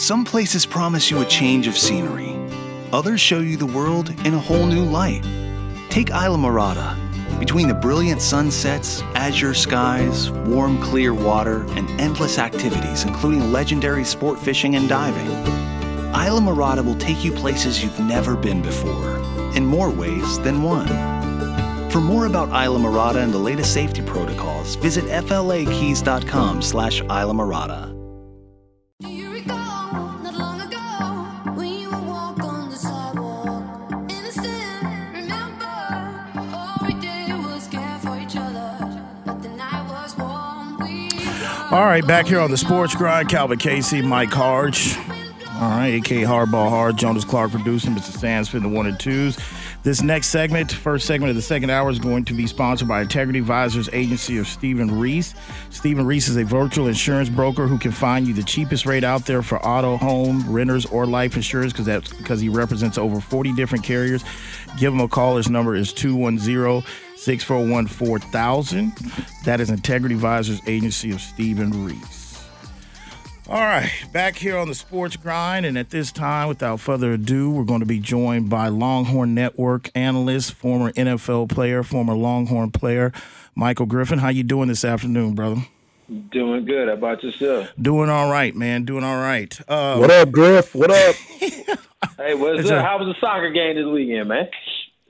Some places promise you a change of scenery, others show you the world in a whole new light. Take Islamorada. Between the brilliant sunsets, azure skies, warm, clear water, and endless activities, including legendary sport fishing and diving, Islamorada will take you places you've never been before, in more ways than one. For more about Islamorada and the latest safety protocols, visit fla-keys.com slash Islamorada. All right, back here on the Sports Grind, Calvin Casey, Mike Harge. All right, AK Hardball Hard, Jonas Clark producing, Mr. Sands Sandsford, the one and twos. This next segment, first segment of the second hour, is going to be sponsored by Integrity Advisors Agency of Stephen Reese. Stephen Reese is a virtual insurance broker who can find you the cheapest rate out there for auto, home, renters, or life insurance because that's because he represents over 40 different carriers. Give him a call. His number is 210- 641 4000. That is Integrity Advisors Agency of Stephen Reese. All right, back here on the sports grind, and at this time, without further ado, we're going to be joined by Longhorn Network analyst, former NFL player, former Longhorn player, Michael Griffin. How you doing this afternoon, brother? Doing good. How about yourself? Doing all right, man. Doing all right. Uh, what up, Griff? What up? hey, what's up? How was the soccer game this weekend, man?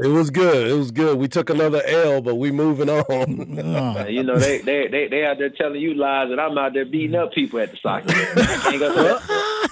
It was good. It was good. We took another L, but we moving on. you know, they they they they out there telling you lies, and I'm out there beating up people at the soccer.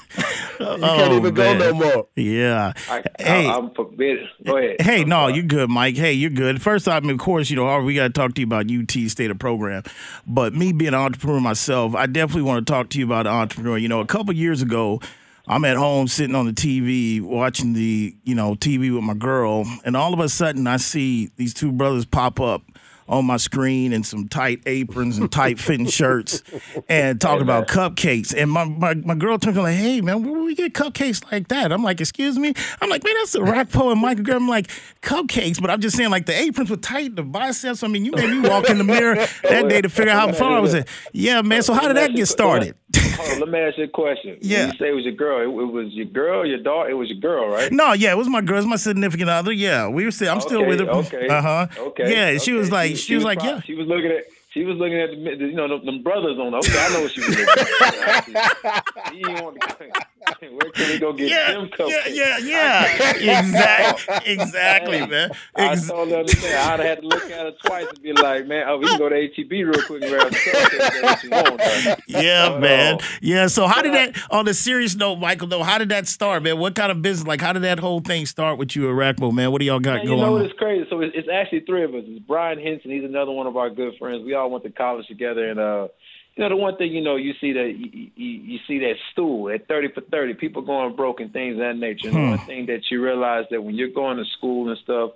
you can't even oh, go no more. Yeah. I, hey, I, am forbidden. Go ahead. Hey, I'm no, sorry. you're good, Mike. Hey, you're good. First off, of course, you know, we got to talk to you about UT State of Program. But me being an entrepreneur myself, I definitely want to talk to you about an entrepreneur. You know, a couple years ago, I'm at home sitting on the TV watching the, you know, TV with my girl, and all of a sudden I see these two brothers pop up on my screen in some tight aprons and tight fitting shirts and talking about cupcakes. And my, my, my girl turns like, hey, man, where we get cupcakes like that? I'm like, excuse me? I'm like, man, that's the Rock Orakpo and Michael Graham. I'm like, cupcakes. But I'm just saying, like, the aprons were tight, the biceps. I mean, you made me walk in the mirror that day to figure out how far I was at. Yeah, man. So how did that get started? Hold on, let me ask you a question. Yeah. When you say it was your girl. It, it, was your girl, your daughter. It was your girl, right? No, yeah, it was my girl. It's my significant other. Yeah, we were still. I'm okay, still with her. Okay. Uh huh. Okay. Yeah, okay. she was like, she, she, was, was like, yeah. She was looking at she was looking at the, you know, them, brothers on. Okay, I know what she was looking at. want to. Where can we go get yeah, them cupcakes? Yeah, yeah, yeah. exactly, exactly, man. Ex- I told her, I'd have had to look at her twice and be like, man, oh, we can go to HEB real quick and grab the cupcakes. Yeah, but, man. Yeah. So how did that? On a serious note, Michael, though, how did that start, man? What kind of business? Like, how did that whole thing start with you at Orakpo, man? What do y'all got man, going? You know what? It's crazy. So it's, it's actually three of us. It's Brian Henson. He's another one of our good friends. We all went to college together, and uh, you know the one thing you know you see that you, you, you see that stool at thirty for thirty, people going broke and things of that nature. And hmm. the one thing that you realize that when you're going to school and stuff,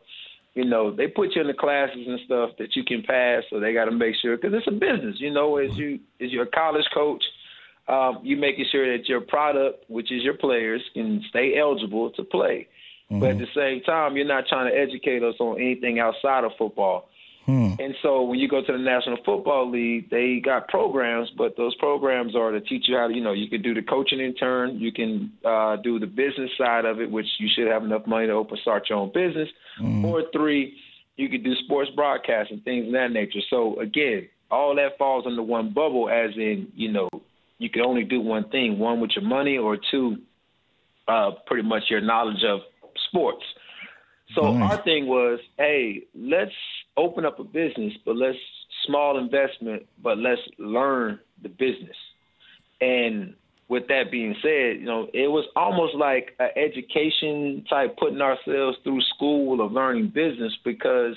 you know they put you in the classes and stuff that you can pass, so they got to make sure because it's a business. You know, as you as your college coach. Um, you making sure that your product, which is your players, can stay eligible to play. Mm-hmm. But at the same time, you're not trying to educate us on anything outside of football. Hmm. And so when you go to the National Football League, they got programs, but those programs are to teach you how to, you know, you can do the coaching intern, you can uh, do the business side of it, which you should have enough money to open, start your own business. Hmm. Or three, you could do sports broadcast and things of that nature. So again, all that falls under one bubble, as in, you know, you can only do one thing: one with your money, or two, uh, pretty much your knowledge of sports. So nice. our thing was, hey, let's open up a business, but let's small investment, but let's learn the business. And with that being said, you know, it was almost like an education type putting ourselves through school of learning business because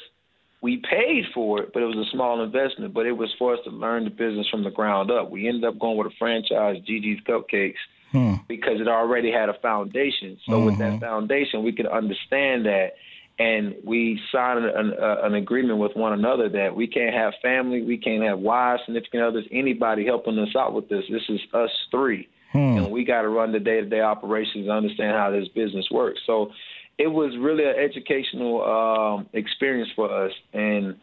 we paid for it, but it was a small investment, but it was for us to learn the business from the ground up. We ended up going with a franchise, Gigi's Cupcakes, hmm. because it already had a foundation. So mm-hmm. with that mm-hmm. foundation, we could understand that and we signed an, an, agreement with one another that we can't have family, we can't have wives, significant others, anybody helping us out with this. This is us three, hmm. and we got to run the day-to-day operations and understand how this business works. So it was really an educational um, experience for us, and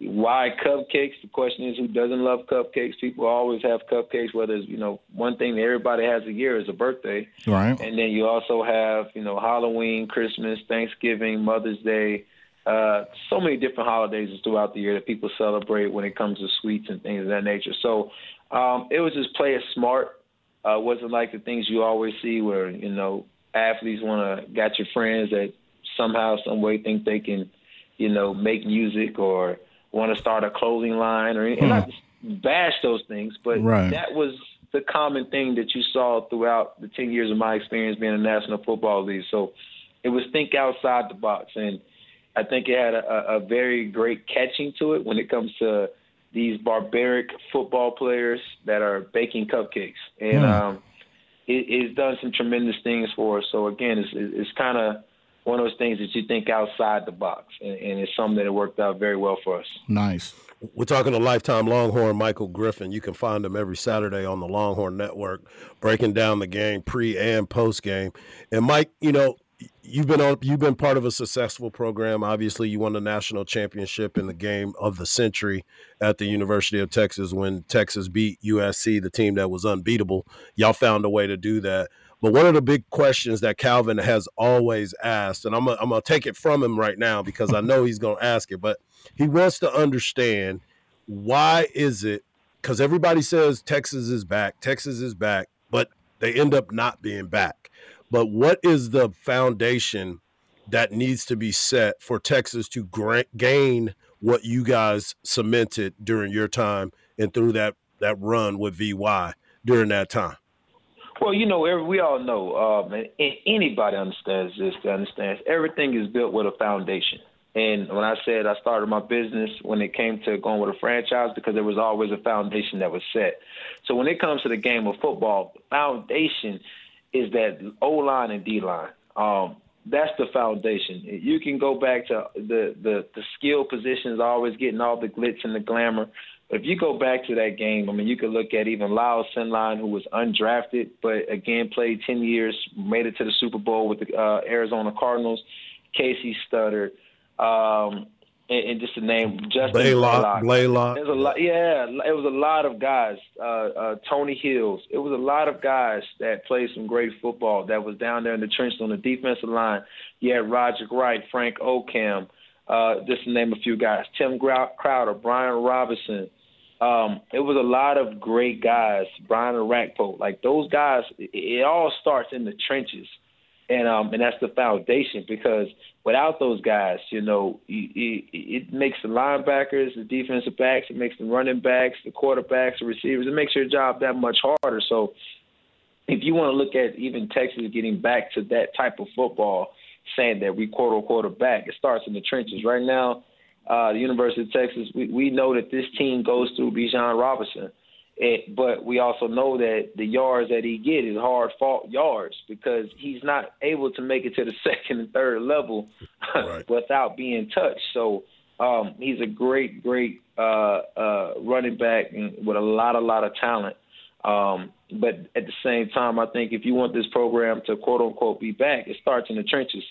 why cupcakes? The question is, who doesn't love cupcakes? People always have cupcakes. Whether it's you know one thing that everybody has a year is a birthday, right? And then you also have you know Halloween, Christmas, Thanksgiving, Mother's Day. Uh, so many different holidays throughout the year that people celebrate when it comes to sweets and things of that nature. So um, it was just play it smart. Uh, wasn't like the things you always see where you know athletes want to got your friends that somehow, some way think they can, you know, make music or want to start a clothing line or anything. Hmm. not bash those things, but right. that was the common thing that you saw throughout the 10 years of my experience being in the National Football League. So it was think outside the box. And I think it had a, a very great catching to it when it comes to these barbaric football players that are baking cupcakes. And mm. um, it, it's done some tremendous things for us. So again, it's, it's kind of one of those things that you think outside the box, and, and it's something that worked out very well for us. Nice. We're talking to lifetime Longhorn Michael Griffin. You can find him every Saturday on the Longhorn Network, breaking down the game pre and post game. And Mike, you know, you've been on you've been part of a successful program obviously you won the national championship in the game of the century at the university of texas when texas beat usc the team that was unbeatable y'all found a way to do that but one of the big questions that calvin has always asked and i'm gonna, I'm gonna take it from him right now because i know he's gonna ask it but he wants to understand why is it because everybody says texas is back texas is back but they end up not being back but what is the foundation that needs to be set for Texas to gra- gain what you guys cemented during your time and through that that run with VY during that time? Well, you know, we all know, um, and anybody understands this. Understands everything is built with a foundation. And when I said I started my business when it came to going with a franchise, because there was always a foundation that was set. So when it comes to the game of football, the foundation is that O line and D line. Um, that's the foundation. You can go back to the, the the skill positions, always getting all the glitz and the glamour. If you go back to that game, I mean, you could look at even Lyle Sendlein, who was undrafted, but again played 10 years, made it to the Super Bowl with the uh, Arizona Cardinals. Kasey Studdard, um, and, and just to name Justin Blalock, Blalock. There's a lot. Yeah, it was a lot of guys. Uh, uh, Tony Hills. It was a lot of guys that played some great football. That was down there in the trenches on the defensive line. You had Rodrique Wright, Frank Okam. Uh, just to name a few guys. Tim Crowder, Brian Robison. Um, it was a lot of great guys. Brian Orakpo. Like those guys, it, it all starts in the trenches and um and that's the foundation because without those guys, you know, it, it makes the linebackers, the defensive backs, it makes the running backs, the quarterbacks, the receivers, it makes your job that much harder. So if you want to look at even Texas getting back to that type of football, saying that we quote unquote are back, it starts in the trenches. Right now, uh, the University of Texas, we, we know that this team goes through Bijan Robinson. It, but we also know that the yards that he get is hard fought yards because he's not able to make it to the second and third level right. without being touched. So um, he's a great, great uh, uh, running back with a lot, a lot of talent. Um, but at the same time, I think if you want this program to quote unquote be back, it starts in the trenches.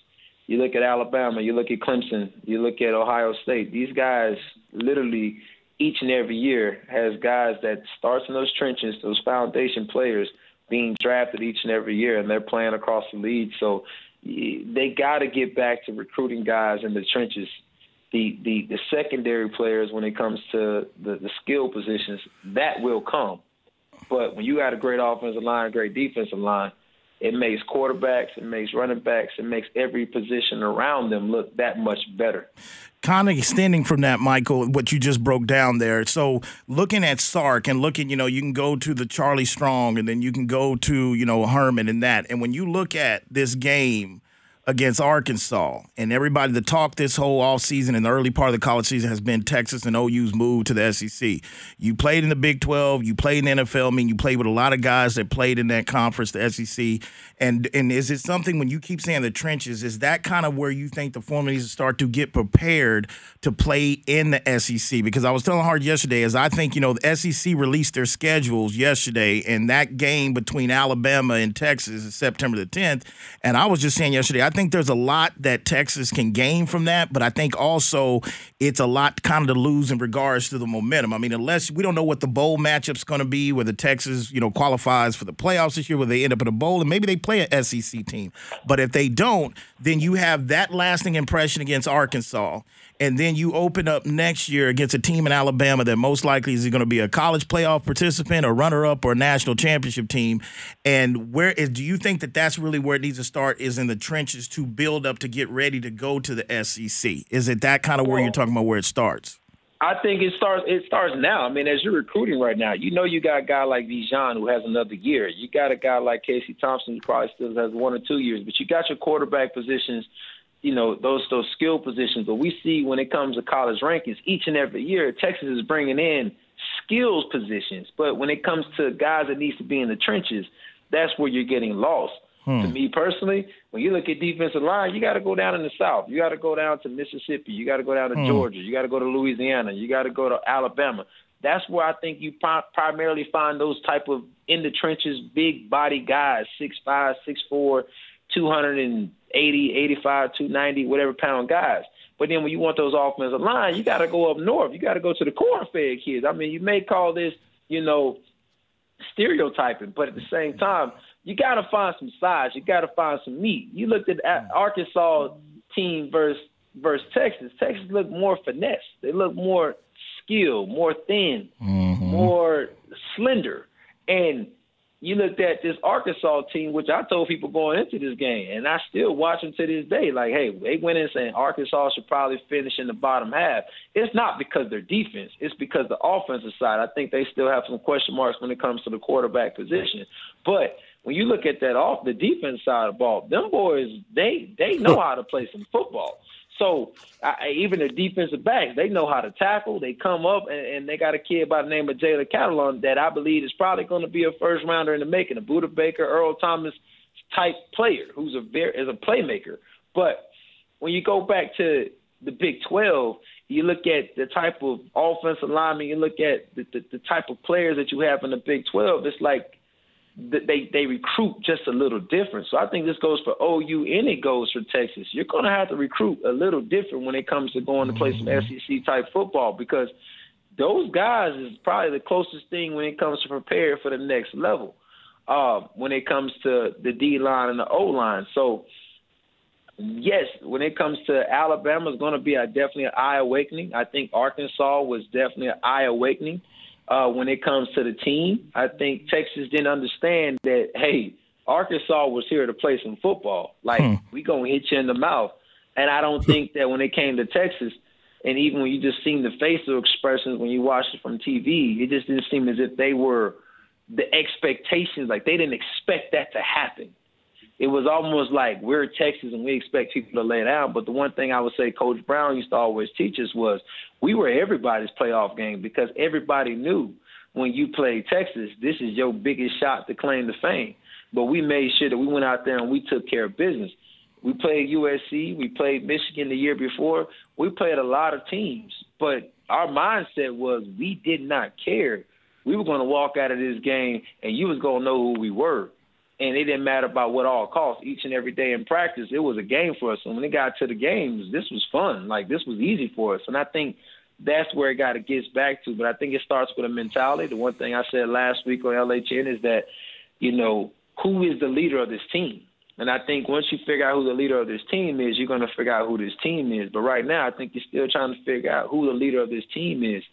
You look at Alabama, you look at Clemson, you look at Ohio State. These guys literally each and every year has guys that starts in those trenches, those foundation players being drafted each and every year, and they're playing across the league. So they got to get back to recruiting guys in the trenches. The, the the secondary players, when it comes to the, the skill positions, that will come. But when you got a great offensive line, great defensive line, it makes quarterbacks, it makes running backs, it makes every position around them look that much better. Kind of extending from that, Michael, what you just broke down there. So looking at Sark and looking, you know, you can go to the Charlie Strong and then you can go to, you know, Herman and that. And when you look at this game, against Arkansas. And everybody, the talk this whole offseason and the early part of the college season has been Texas and OU's move to the SEC. You played in the Big 12, you played in the NFL, I mean, you played with a lot of guys that played in that conference, the SEC. And and is it something when you keep saying the trenches, is that kind of where you think the formula needs to start to get prepared to play in the SEC? Because I was telling Hard yesterday, as I think, you know, the SEC released their schedules yesterday, and that game between Alabama and Texas is September the 10th. And I was just saying yesterday, I think think there's a lot that Texas can gain from that, but I think also it's a lot kind of to lose in regards to the momentum. I mean, unless we don't know what the bowl matchup's going to be, whether Texas, you know, qualifies for the playoffs this year, whether they end up in a bowl, and maybe they play an SEC team. But if they don't, then you have that lasting impression against Arkansas and then you open up next year against a team in Alabama that most likely is going to be a college playoff participant, a runner-up, or a national championship team. And where is? Do you think that that's really where it needs to start? Is in the trenches to build up to get ready to go to the SEC? Is it that kind of where you're talking about where it starts? I think it starts. It starts now. I mean, as you're recruiting right now, you know you got a guy like Bijan who has another year. You got a guy like Casey Thompson who probably still has one or two years. But you got your quarterback positions you know those those skill positions. But we see when it comes to college rankings, each and every year, Texas is bringing in skills positions. But when it comes to guys that needs to be in the trenches, that's where you're getting lost. Hmm. To me personally, when you look at defensive line, you got to go down in the South. You got to go down to Mississippi. You got to go down to hmm. Georgia. You got to go to Louisiana. You got to go to Alabama. That's where I think you pri- primarily find those type of in the trenches, big body guys, six five, six four, two hundred and 80, 85, 290, whatever pound guys. But then when you want those offensive line, you got to go up north. You got to go to the corn-fed kids. I mean, you may call this, you know, stereotyping, but at the same time, you got to find some size. You got to find some meat. You looked at Arkansas team versus versus Texas. Texas looked more finesse. They looked more skilled, more thin, mm-hmm. more slender, and you looked at this Arkansas team, which I told people going into this game, and I still watch them to this day. Like, hey, they went in saying Arkansas should probably finish in the bottom half. It's not because their defense; it's because the offensive side. I think they still have some question marks when it comes to the quarterback position. But when you look at that off the defense side of the ball, them boys they they know how to play some football. So I, even the defensive backs, they know how to tackle. They come up, and, and they got a kid by the name of Jalen Catalon that I believe is probably going to be a first rounder in the making, a Budda Baker, Earl Thomas type player who's a very is a playmaker. But when you go back to the Big 12, you look at the type of offensive lineman, you look at the, the, the type of players that you have in the Big 12. It's like they they recruit just a little different. So I think this goes for OU and it goes for Texas. You're going to have to recruit a little different when it comes to going to play some mm-hmm. SEC type football because those guys is probably the closest thing when it comes to prepare for the next level. Uh, when it comes to the D line and the O line, so yes, when it comes to Alabama, it's going to be a, definitely an eye awakening. I think Arkansas was definitely an eye awakening uh, when it comes to the team. I think Texas didn't understand that, hey, Arkansas was here to play some football. Like, hmm. we going to hit you in the mouth. And I don't think that when it came to Texas, and even when you just seen the facial expressions when you watched it from TV, it just didn't seem as if they were the expectations, like they didn't expect that to happen it was almost like we're Texas and we expect people to lay down. But the one thing I would say Coach Brown used to always teach us was we were everybody's playoff game because everybody knew when you played Texas, this is your biggest shot to claim the fame. But we made sure that we went out there and we took care of business. We played USC, we played Michigan the year before. We played a lot of teams, but our mindset was we did not care. We were going to walk out of this game and you was going to know who we were and it didn't matter about what all costs. Each and every day in practice, it was a game for us. And when it got to the games, this was fun. Like this was easy for us. And I think that's where it got to get back to. But I think it starts with a mentality. The one thing I said last week on LHN is that, you know, who is the leader of this team? And I think once you figure out who the leader of this team is, you're going to figure out who this team is. But right now, I think you're still trying to figure out who the leader of this team is.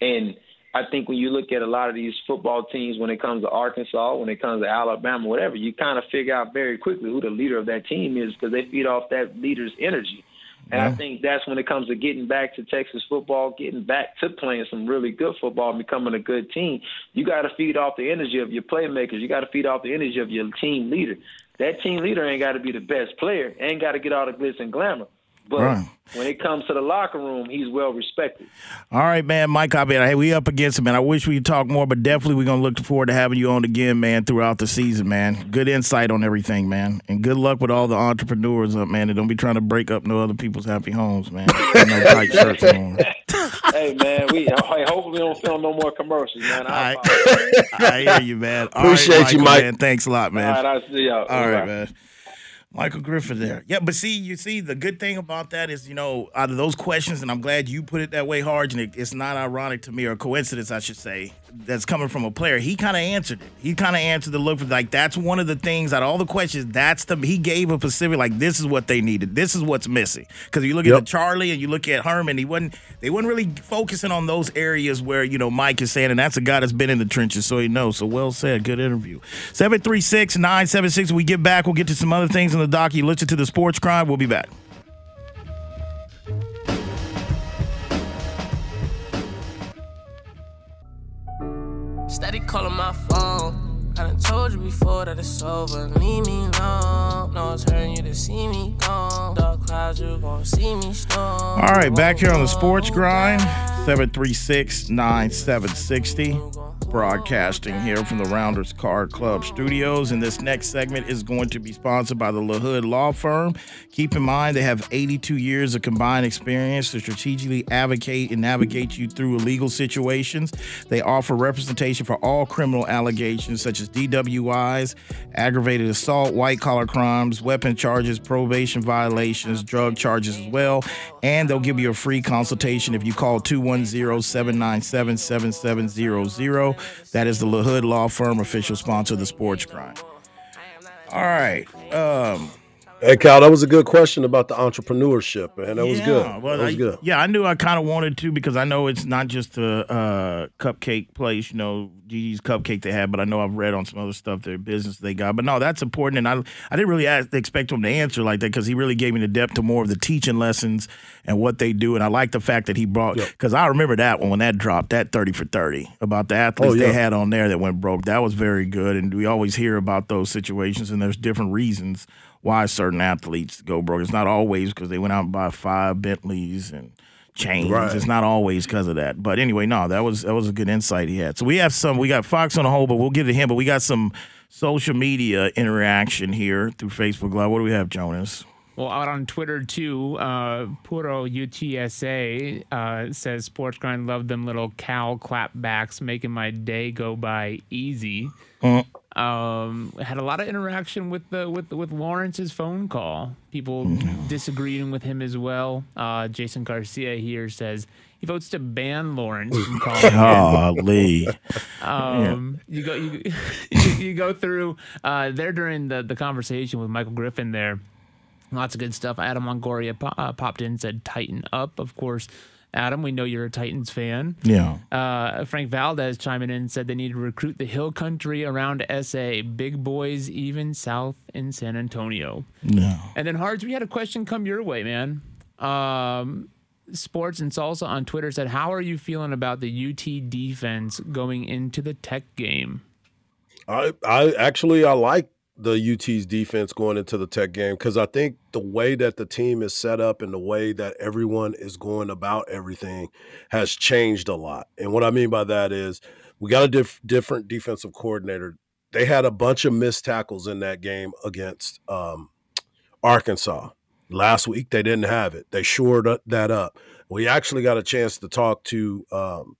And I think when you look at a lot of these football teams, when it comes to Arkansas, when it comes to Alabama, whatever, you kind of figure out very quickly who the leader of that team is because they feed off that leader's energy. And yeah. I think that's when it comes to getting back to Texas football, getting back to playing some really good football, and becoming a good team. You got to feed off the energy of your playmakers. You got to feed off the energy of your team leader. That team leader ain't got to be the best player, ain't got to get all the glitz and glamour. But right. when it comes to the locker room, he's well respected. All right, man, Mike. I mean, hey, we up against him, man. I wish we could talk more, but definitely we're gonna look forward to having you on again, man, throughout the season, man. Good insight on everything, man, and good luck with all the entrepreneurs up, man. And don't be trying to break up no other people's happy homes, man. no tight shirts on. hey, man, we hey, hopefully we don't film no more commercials, man. I, I hear you, man. Appreciate right, Michael, you, Mike. Man, thanks a lot, man. All right, I'll see y'all. All, all right, right, man. Michael Griffin there. Yeah, but see, you see, the good thing about that is, you know, out of those questions, and I'm glad you put it that way, Harge, and it, it's not ironic to me or coincidence, I should say, that's coming from a player. He kind of answered it. He kind of answered the look for like that's one of the things out of all the questions. That's the he gave a Pacific like this is what they needed. This is what's missing. Because you look Yep. at the Charlie and you look at Herman, he wasn't. They weren't really focusing on those areas where you know Mike is saying, and that's a guy that's been in the trenches, so he knows. So well said. Good interview. Seven three six nine seven six. We get back. We'll get to some other things in the doc. You listen to the Sports Grind. We'll be back. Steady calling my phone. I done told you before that it's over. Leave me alone. No, it's hurting you to see me gone. Dark clouds, you gon' see me storm. All right, back here on the Sports Grind, 736 9760. Broadcasting here from the Rounders Card Club studios. And this next segment is going to be sponsored by the LaHood Law Firm. Keep in mind, they have 82 years of combined experience to strategically advocate and navigate you through legal situations. They offer representation for all criminal allegations such as DWIs, aggravated assault, white collar crimes, weapon charges, probation violations, drug charges as well. And they'll give you a free consultation if you call 210 797 7700. That is the LaHood Law Firm, official sponsor of the Sports Grind. All right. Um, Hey, Cal, that was a good question about the entrepreneurship, man. That was good. Well, that was I, good. Yeah, I knew I kind of wanted to because I know it's not just a uh, cupcake place, you know, Gigi's Cupcake they have, but I know I've read on some other stuff their business they got. But no, that's important, and I I didn't really ask, expect him to answer like that because he really gave me the depth to more of the teaching lessons and what they do, and I like the fact that he brought because I remember that one when that dropped that thirty for thirty about the athletes Oh, yeah. they had on there that went broke. That was very good, and we always hear about those situations, and there's different reasons why certain athletes go broke. It's not always because they went out and bought five Bentleys and chains. Right. It's not always because of that. But anyway, no, that was that was a good insight he had. So we have some. We got Fox on the hold, but we'll get to him. But we got some social media interaction here through Facebook Live. What do we have, Jonas? Well, out on Twitter too, uh, Puro UTSA uh, says Sports Grind loved them little cow clapbacks, making my day go by easy. Um, had a lot of interaction with the with with Lawrence's phone call. People disagreeing with him as well. Uh, Jason Garcia here says he votes to ban Lawrence from calling. Golly. Um, you go you, you, you go through uh, there during the the conversation with Michael Griffin there. Lots of good stuff. Adam Longoria po- uh, popped in said tighten up. Of course, Adam, we know you're a Titans fan. yeah. Uh, Frank Valdez chiming in said they need to recruit the hill country around SA, big boys even south in San Antonio. No. And then Hards, we had a question come your way, man. Um, Sports and Salsa on Twitter said, "How are you feeling about the UT defense going into the Tech game?" I, I actually I like the UT's defense going into the Tech game because I think the way that the team is set up and the way that everyone is going about everything has changed a lot. And what I mean by that is we got a diff- different defensive coordinator. They had a bunch of missed tackles in that game against um, Arkansas. Last week they didn't have it. They shored that up. We actually got a chance to talk to um,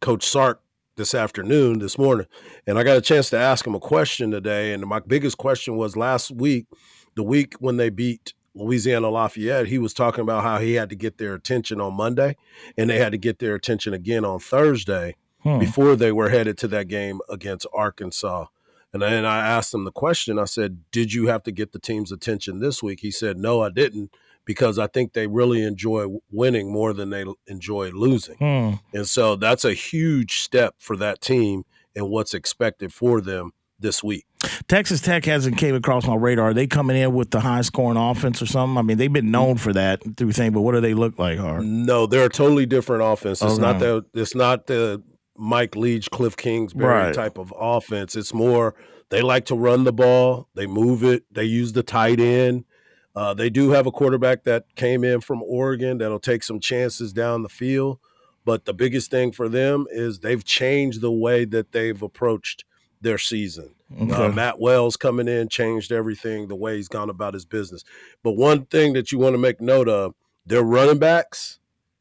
Coach Sark this afternoon, this morning, and I got a chance to ask him a question today. And my biggest question was last week, the week when they beat Louisiana Lafayette, he was talking about how he had to get their attention on Monday, and they had to get their attention again on Thursday Hmm. before they were headed to that game against Arkansas. And then I asked him the question. I said, "Did you have to get the team's attention this week?" He said, "No, I didn't." Because I think they really enjoy winning more than they enjoy losing. Hmm. And so that's a huge step for that team and what's expected for them this week. Texas Tech hasn't came across my radar. Are they coming in with the high scoring offense or something? I mean, they've been known for that through thing, but what do they look like, Hard? No, they're a totally different offense. It's not Okay. the it's not the Mike Leach, Cliff Kingsbury Right. type of offense. It's more they like to run the ball, they move it, they use the tight end. Uh, they do have a quarterback that came in from Oregon that'll take some chances down the field. But the biggest thing for them is they've changed the way that they've approached their season. Uh, Matt Wells coming in changed everything, the way he's gone about his business. But one thing that you want to make note of, their running backs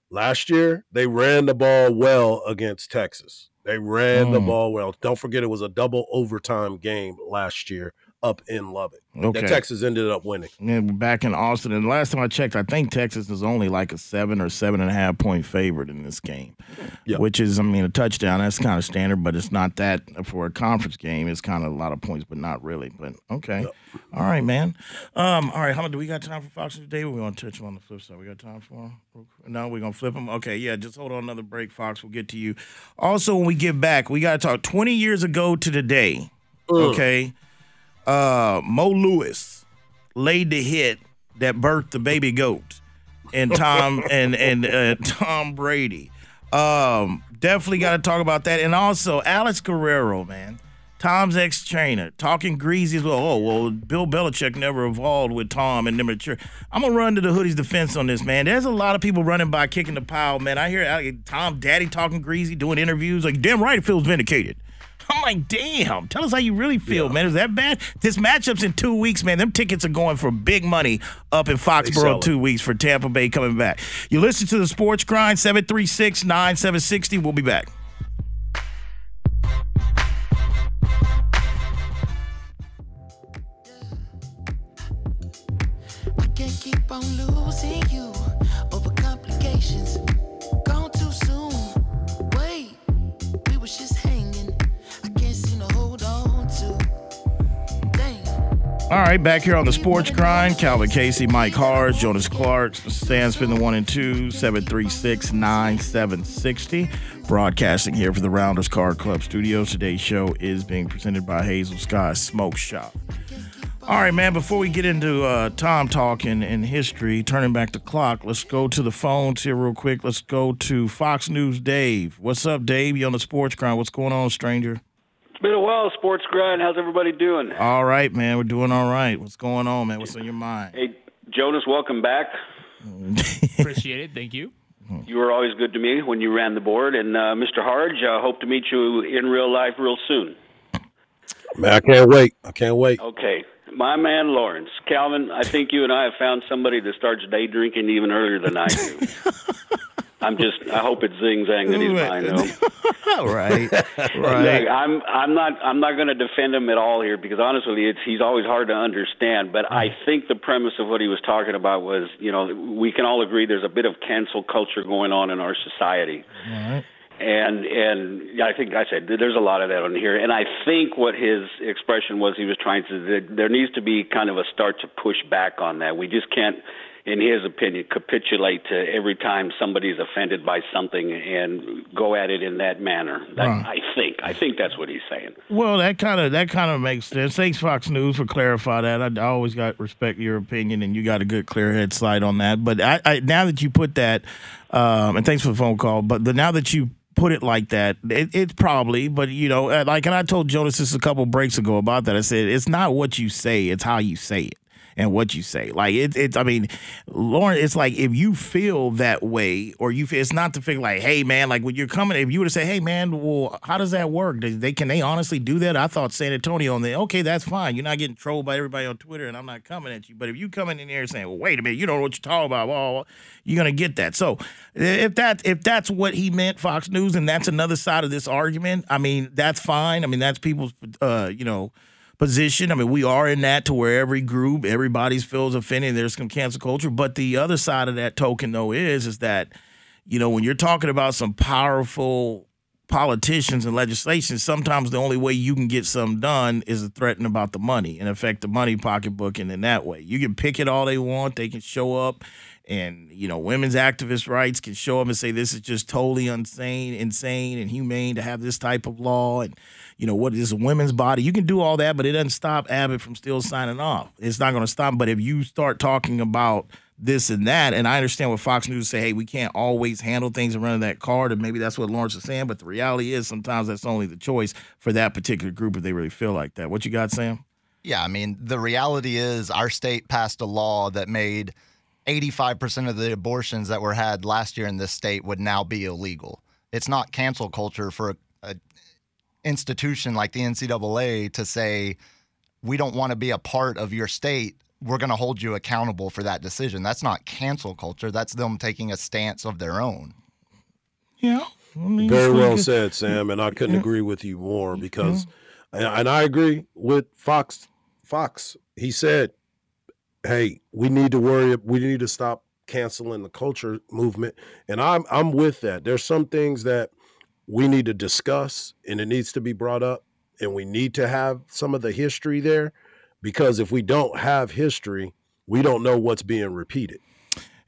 last year, they ran the ball well against Texas. They ran the Mm. ball well. Don't forget it was a double overtime game last year up in Lubbock. Okay. That Texas ended up winning. And back in Austin. And the last time I checked, I think Texas is only like a seven or seven and a half point favorite in this game, Yeah. which is, I mean, a touchdown. That's kind of standard, but it's not that for a conference game. It's kind of a lot of points, but not really. But okay. All right, man. Um, all right, how much do we got time for Fox today? We want to touch them on the flip side. We got time for them? No, we're going to flip them. Okay, yeah, just hold on another break, Fox. We'll get to you. Also, when we get back, we got to talk 20 years ago to today. Okay. Uh, Mo Lewis laid the hit that birthed the baby goat, and Tom and and uh, Tom Brady. Um, definitely got to talk about that, and also Alex Guerrero, man, Tom's ex trainer, talking greasy as well. Oh well, Bill Belichick never evolved with Tom and them mature. I'm gonna run to the hoodie's defense on this, man. There's a lot of people running by kicking the pile, man. I hear Tom Daddy talking greasy, doing interviews, like damn right, it feels vindicated. I'm like, damn. Tell us how you really feel, man. Is that bad? This matchup's in two weeks, man. Them tickets are going for big money up in Foxborough two weeks for Tampa Bay coming back. You listen to the Sports Grind 736 9760. We'll be back. Right, back here on the Sports Grind. Calvin Casey, Mike Harge, Jonas Clark, Stan Spin the one and two, 736 9760. Broadcasting here for the Rounders Card Club Studios. Today's show is being presented by Hazel Sky Smoke Shop. All right, man, before we get into uh, Tom talk and history, turning back the clock, let's go to the phones here real quick. Let's go to Fox News Dave. What's up, Dave? You on the Sports Grind. What's going on, stranger? It's been a while, Sports Grind. How's everybody doing? All right, man. We're doing all right. What's going on, man? What's on your mind? Hey, Jonas, welcome back. Appreciate it. Thank you. You were always good to me when you ran the board. And uh, Mr. Harge, uh, hope to meet you in real life real soon. Man, I can't wait. I can't wait. Okay. My man Lawrence. Calvin, I think you and I have found somebody that starts day drinking even earlier than I do. I'm just, I hope it's Zing Zang that he's mine, though. All right. Look, right. I'm I'm not I'm not going to defend him at all here because honestly, it's he's always hard to understand. But I mm. think the premise of what he was talking about was, you know, we can all agree there's a bit of cancel culture going on in our society. Right. And and I think I said there's a lot of that on here. And I think what his expression was, he was trying to there needs to be kind of a start to push back on that. We just can't in his opinion, capitulate to every time somebody's offended by something and go at it in that manner. That, Right. I think. I think that's what he's saying. Well, that kind of that kind of makes sense. Thanks, Fox News, for clarify that. I, I always got respect your opinion, and you got a good clear head slide on that. But I, I now that you put that, um, and thanks for the phone call. But the, now that you put it like that, it, it's probably. But you know, uh, like, and I told Jonas this a couple breaks ago about that. I said it's not what you say; it's how you say it. And what you say, like it, it's. I mean, Lauren, it's like if you feel that way, or you feel it's not to feel like, hey man, like when you're coming, if you were to say, hey man, well, how does that work? Does they can they honestly do that? I thought San Antonio on there. Okay, that's fine. You're not getting trolled by everybody on Twitter, and I'm not coming at you. But if you coming in there saying, well, wait a minute, you don't know what you're talking about, well, you're gonna get that. So if that if that's what he meant, Fox News, and that's another side of this argument, I mean, that's fine. I mean, that's people's, uh, you know position. I mean, we are in that to where every group, everybody's feels offended. There's some cancel culture. But the other side of that token, though, is is that, you know, when you're talking about some powerful politicians and legislation, sometimes the only way you can get some done is to threaten about the money and affect the money pocketbook and in that way. You can pick it all they want, they can show up and you know, women's activist rights can show up and say this is just totally insane, insane and humane to have this type of law and you know, what is a women's body? You can do all that, but it doesn't stop Abbott from still signing off. It's not going to stop. But if you start talking about this and that, and I understand what Fox News say, hey, we can't always handle things and run that card, and maybe that's what Lawrence is saying. But the reality is, sometimes that's only the choice for that particular group if they really feel like that. What you got, Sam? Yeah, I mean, the reality is our state passed a law that made 85% of the abortions that were had last year in this state would now be illegal. It's not cancel culture for institution like the NCAA to say we don't want to be a part of your state. We're going to hold you accountable for that decision. That's not cancel culture. That's them taking a stance of their own. Yeah. I mean, Very well like- said, Sam, and I couldn't agree with you more because, and, and I agree with Fox Fox. He said, "Hey, we need to worry. We need to stop canceling the culture movement." And I'm I'm with that. There's some things that we need to discuss, and it needs to be brought up, and we need to have some of the history there, because if we don't have history, we don't know what's being repeated.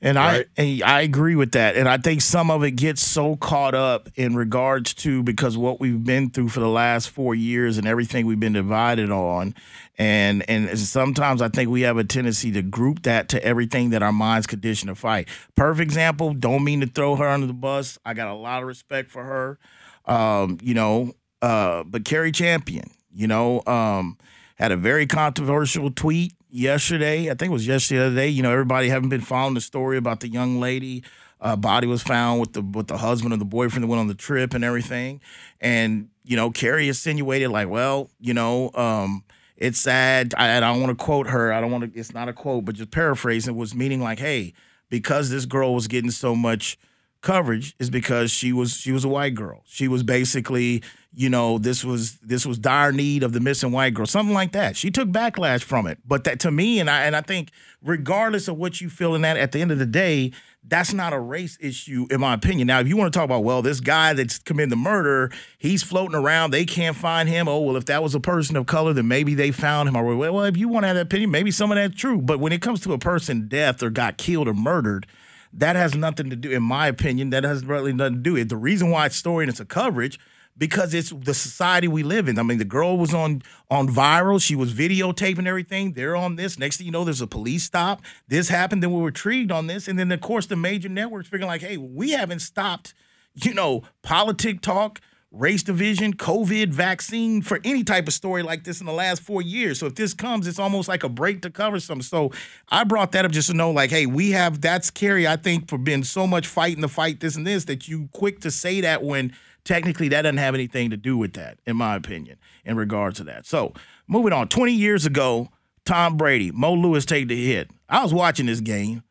And Right. I and I agree with that. And I think some of it gets so caught up in regards to because what we've been through for the last four years and everything we've been divided on. And and sometimes I think we have a tendency to group that to everything that our minds condition to fight. Perfect example, don't mean to throw her under the bus. I got a lot of respect for her. Um, you know, uh, but Cari Champion, you know, um, had a very controversial tweet yesterday. I think it was yesterday the other day. You know, everybody haven't been following the story about the young lady. Uh, body was found with the with the husband or the boyfriend that went on the trip and everything. And you know, Cari insinuated like, well, you know, um, it's sad. I, I don't want to quote her. I don't want to. It's not a quote, but just paraphrasing was meaning like, hey, because this girl was getting so much coverage is because she was she was a white girl. She was basically, you know, this was this was dire need of the missing white girl, something like that. She took backlash from it, but that to me, and I and I think regardless of what you feel in that, at the end of the day, that's not a race issue, in my opinion. Now, if you want to talk about, well, this guy that's committed the murder, he's floating around, they can't find him. Oh, well, if that was a person of color, then maybe they found him. Or well, if you want to have that opinion, maybe some of that's true. But when it comes to a person death or got killed or murdered, that has nothing to do, in my opinion, that has really nothing to do. It. The reason why it's story and it's a coverage because it's the society we live in. I mean, the girl was on on viral. She was videotaping everything. They're on this. Next thing you know, there's a police stop. This happened. Then we were retrieved on this, and then of course the major networks figuring like, hey, we haven't stopped, you know, politic talk. Race division, COVID, vaccine for any type of story like this in the last four years. So if this comes, it's almost like a break to cover something. So I brought that up just to know, like, hey, we have that's Cari, I think, for being so much fighting the fight this and this that you quick to say that when technically that doesn't have anything to do with that, in my opinion, in regards to that. So moving on, 20 years ago, Tom Brady, Mo Lewis take the hit. I was watching this game.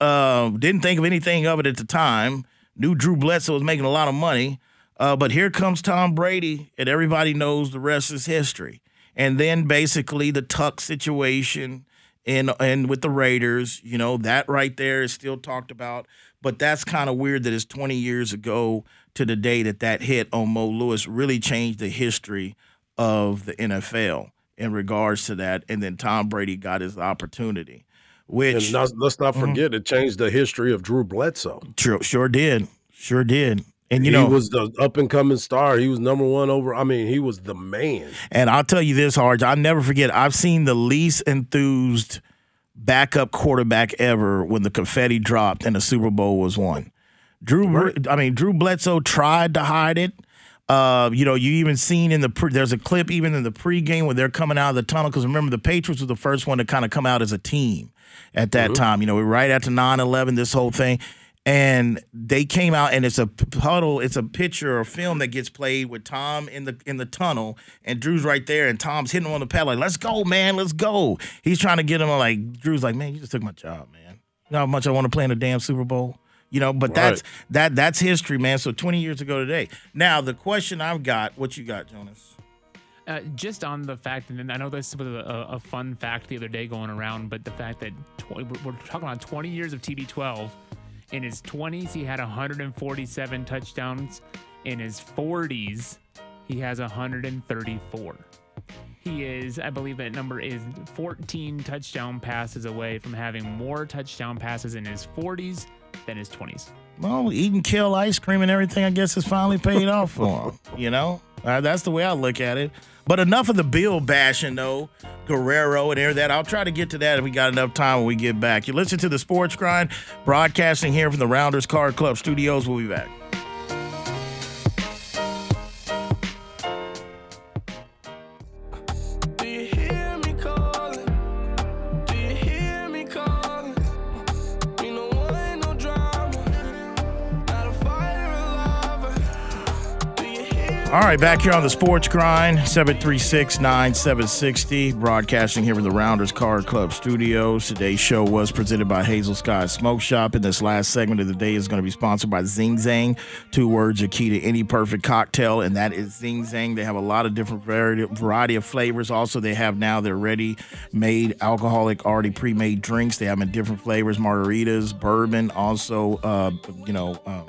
Uh, didn't think of anything of it at the time. Knew Drew Bledsoe was making a lot of money. Uh, but here comes Tom Brady, and everybody knows the rest is history. And then basically the Tuck situation and and with the Raiders, you know, that right there is still talked about. But that's kind of weird that it's 20 years ago to the day that that hit on Mo Lewis really changed the history of the NFL in regards to that. And then Tom Brady got his opportunity, which And not, let's not Mhm. forget it changed the history of Drew Bledsoe. sure, sure did, sure did. And you he was the up and coming star. He was number one over. I mean, he was the man. And I'll tell you this, Harge, I'll never forget. I've seen the least enthused backup quarterback ever when the confetti dropped and the Super Bowl was won. Drew, I mean, Drew Bledsoe tried to hide it. Uh, you know, you even seen in the pre, there's a clip even in the pregame where they're coming out of the tunnel because remember the Patriots were the first one to kind of come out as a team at that time. You know, right after 9-11, this whole thing. And they came out, and it's a puddle. It's a picture or film that gets played with Tom in the in the tunnel, and Drew's right there, and Tom's hitting him on the pad like, "Let's go, man, let's go." He's trying to get him like Drew's like, "Man, you just took my job, man. You know how much I want to play in a damn Super Bowl." You know, but that's that that's history, man. So 20 years ago today. Now the question I've got, what you got, Jonas? Uh, just on the fact, and I know this was a, a fun fact the other day going around, but the fact that tw- we're we're talking about 20 years of TB12. In his 20s, he had 147 touchdowns. In his 40s, he has 134. He is, I believe that number is 14 touchdown passes away from having more touchdown passes in his 40s than his 20s. Well, eating kill ice cream and everything, I guess, has finally paid off for him. You know, uh, that's the way I look at it. But enough of the Bill bashing, though. Guerrero and air that. I'll try to get to that if we got enough time when we get back. You listen to the Sports Grind, broadcasting here from the Rounders Card Club studios. We'll be back. Right, back here on the Sports Grind, 736-9760, broadcasting here from the Rounders Card Club studios. Today's show was presented by Hazel Sky Smoke Shop, and this last segment of the day is going to be sponsored by Zing Zang. Two words are key to any perfect cocktail, and that is Zing Zang. They have a lot of different variety, of flavors. Also, they have now their ready-made alcoholic, already pre-made drinks. They have in different flavors, margaritas, bourbon, also, uh, you know, uh,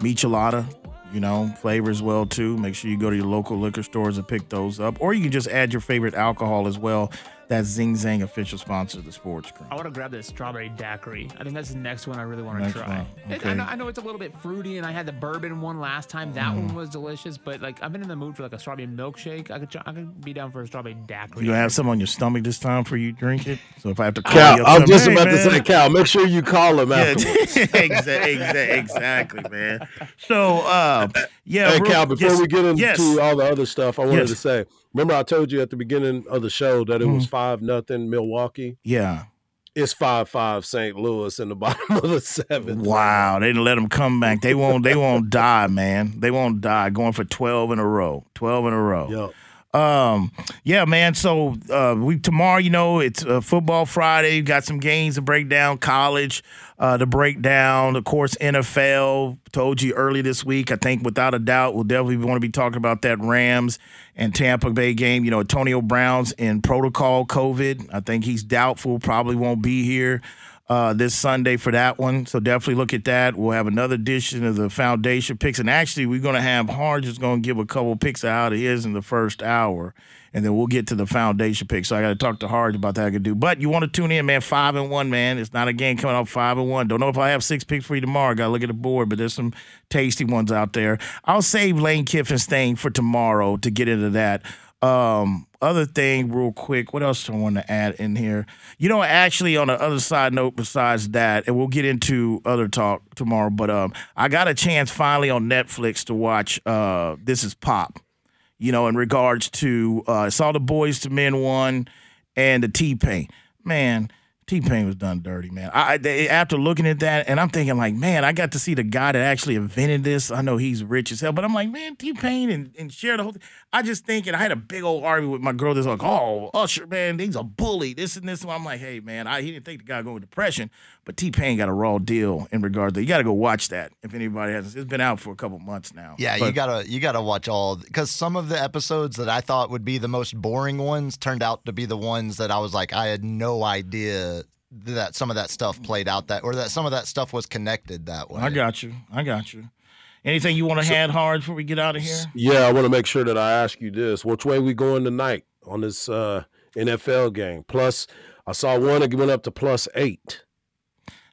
michelada you know, flavor as well too. Make sure you go to your local liquor stores and pick those up, or you can just add your favorite alcohol as well. That's Zing Zang, official sponsor of the Sports Grind. I want to grab this strawberry daiquiri. I think that's the next one I really want to Next try. one, It- I, know, I know it's a little bit fruity, and I had the bourbon one last time. That Mm. one was delicious, but like I've been in the mood for like a strawberry milkshake. I could try, I could be down for a strawberry daiquiri. You gonna have some on your stomach this time for you drink it. So if I have to call Cal, you I'm some- just hey, about to say, Cal, make sure you call him Yeah, afterwards. exactly, exactly, man. So, uh, yeah. hey, real- Cal, before yes, we get into yes. all the other stuff, I wanted Yes. to say, remember I told you at the beginning of the show that it Mm-hmm. was 5 nothing Milwaukee? yeah. It's 5 5 St. Louis in the bottom of the seventh. Wow, they didn't let them come back. They won't. They won't die, man. They won't die. Going for twelve in a row. Twelve in a row. Yeah. Um, yeah, man. So uh, we tomorrow, you know, it's uh, football Friday. Got some games to break down. College uh, to break down. Of course, NFL. Told you early this week. I think without a doubt, we'll definitely want to be talking about that Rams and Tampa Bay game. You know, Antonio Brown's in protocol COVID. I think he's doubtful. Probably won't be here uh, this Sunday for that one. So definitely look at that. We'll have another edition of the foundation picks. And actually, we're going to have Harge is going to give a couple picks out of his in the first hour. And then we'll get to the foundation picks. So I got to talk to Harge about that I could do. But you want to tune in, man. Five and one, man. It's not a game coming up five and one. Don't know if I have six picks for you tomorrow. Got to look at the board, but there's some tasty ones out there. I'll save Lane Kiffin's thing for tomorrow to get into that. Um, other thing, real quick, what else do I want to add in here? You know, actually, on the other side note, besides that, and we'll get into other talk tomorrow, but um, I got a chance finally on Netflix to watch uh, This Is Pop. You know, in regards to uh, saw the Boyz II Men one and the T-Pain. Man, T-Pain was done dirty, man. I, they, after looking at that, and I'm thinking like, man, I got to see the guy that actually invented this. I know he's rich as hell, but I'm like, man, T-Pain and, and share the whole thing. I just thinking, I had a big old argument with my girl that's like, oh, Usher, man, he's a bully, this and this. And I'm like, hey, man, I, he didn't think the guy going with depression, but T-Pain got a raw deal in regard to. You got to go watch that if anybody hasn't. It's been out for a couple months now. Yeah, But- you gotta you gotta watch all because some of the episodes that I thought would be the most boring ones turned out to be the ones that I was like I had no idea that some of that stuff played out that or that some of that stuff was connected that way. I got you. I got you. Anything you want to add Harge before we get out of here? Yeah, I want to make sure that I ask you this: Which way we going tonight on this uh, NFL game? Plus, I saw one that went up to plus eight.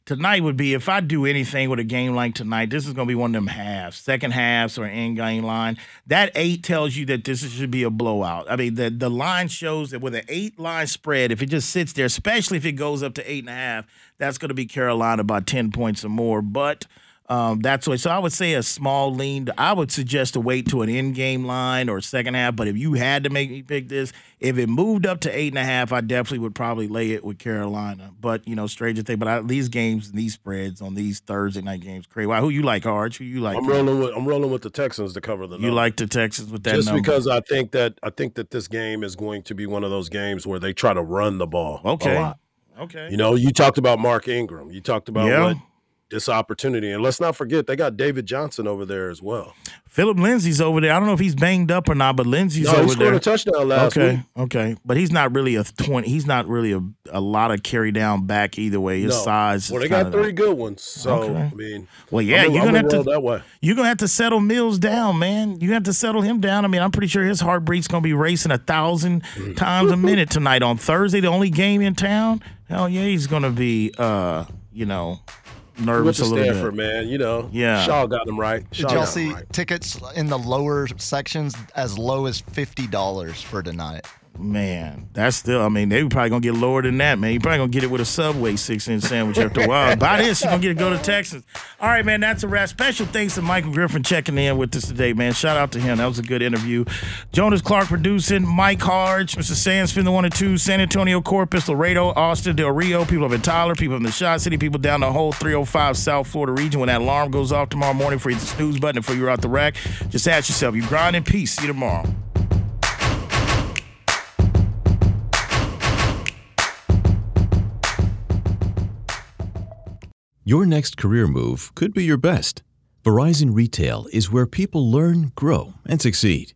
Tonight would be if I do anything with a game like tonight, this is going to be one of them halves, second halves or end game line. That eight tells you that this should be a blowout. I mean, the, the line shows that with an eight line spread, if it just sits there, especially if it goes up to eight and a half, that's going to be Carolina by 10 points or more. But um, that's what. So I would say a small lean. I would suggest to wait to an end game line or second half. But if you had to make me pick this, if it moved up to eight and a half, I definitely would probably lay it with Carolina. But you know, stranger thing. But I, these games, these spreads on these Thursday night games, crazy. Why? Who you like, Harge? Who you like? I'm rolling with I'm rolling with the Texans to cover the. You like the Texans with that just number? because I think that I think that this game is going to be one of those games where they try to run the ball. a Okay. lot. Okay. You know, you talked about Mark Ingram. You talked about Yeah. what this opportunity, and let's not forget they got David Johnson over there as well. Philip Lindsay's over there. I don't know if he's banged up or not, but Lindsay's No, he over scored there. a touchdown last okay, week. okay, but he's not really a twenty. He's not really a, a lot of carry down back either way. His No. size. Well, they got three good ones. So Okay. I mean, Well, yeah, I'm you're gonna, gonna have to that way. you're gonna have to settle Mills down, man. You have to settle him down. I mean, I'm pretty sure his heartbeat's gonna be racing a thousand Mm. times a minute tonight on Thursday, the only game in town. Hell yeah, he's gonna be, uh, you know, nervous the a little Stanford bit. man, you know, Yeah. Shaw got them right. Shaw Did y'all see right. tickets in the lower sections as low as fifty dollars for tonight? Man, that's still. I mean, they probably gonna get lower than that, man. You probably gonna get it with a Subway six inch sandwich after a while. By this, you gonna get to go to Texas. All right, man. That's a wrap. Special thanks to Michael Griffin checking in with us today, man. Shout out to him. That was a good interview. Jonas Clark producing. Mike Harge, Mr. Sandspin, the one and two. San Antonio, Corpus, Laredo, Austin, Del Rio. People up in Tyler. People in the Shot City. People down the whole 305 South Florida region. When that alarm goes off tomorrow morning for you the snooze button before you're out the rack, just ask yourself, you grind in peace. See you tomorrow. Your next career move could be your best. Verizon Retail is where people learn, grow, and succeed.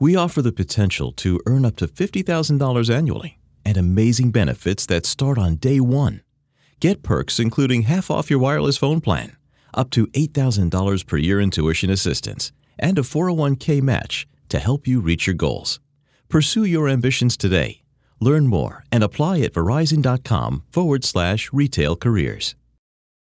We offer the potential to earn up to $50,000 annually and amazing benefits that start on day one. Get perks including half off your wireless phone plan, up to $8,000 per year in tuition assistance, and a 401k match to help you reach your goals. Pursue your ambitions today. Learn more and apply at verizon.com forward slash retail careers.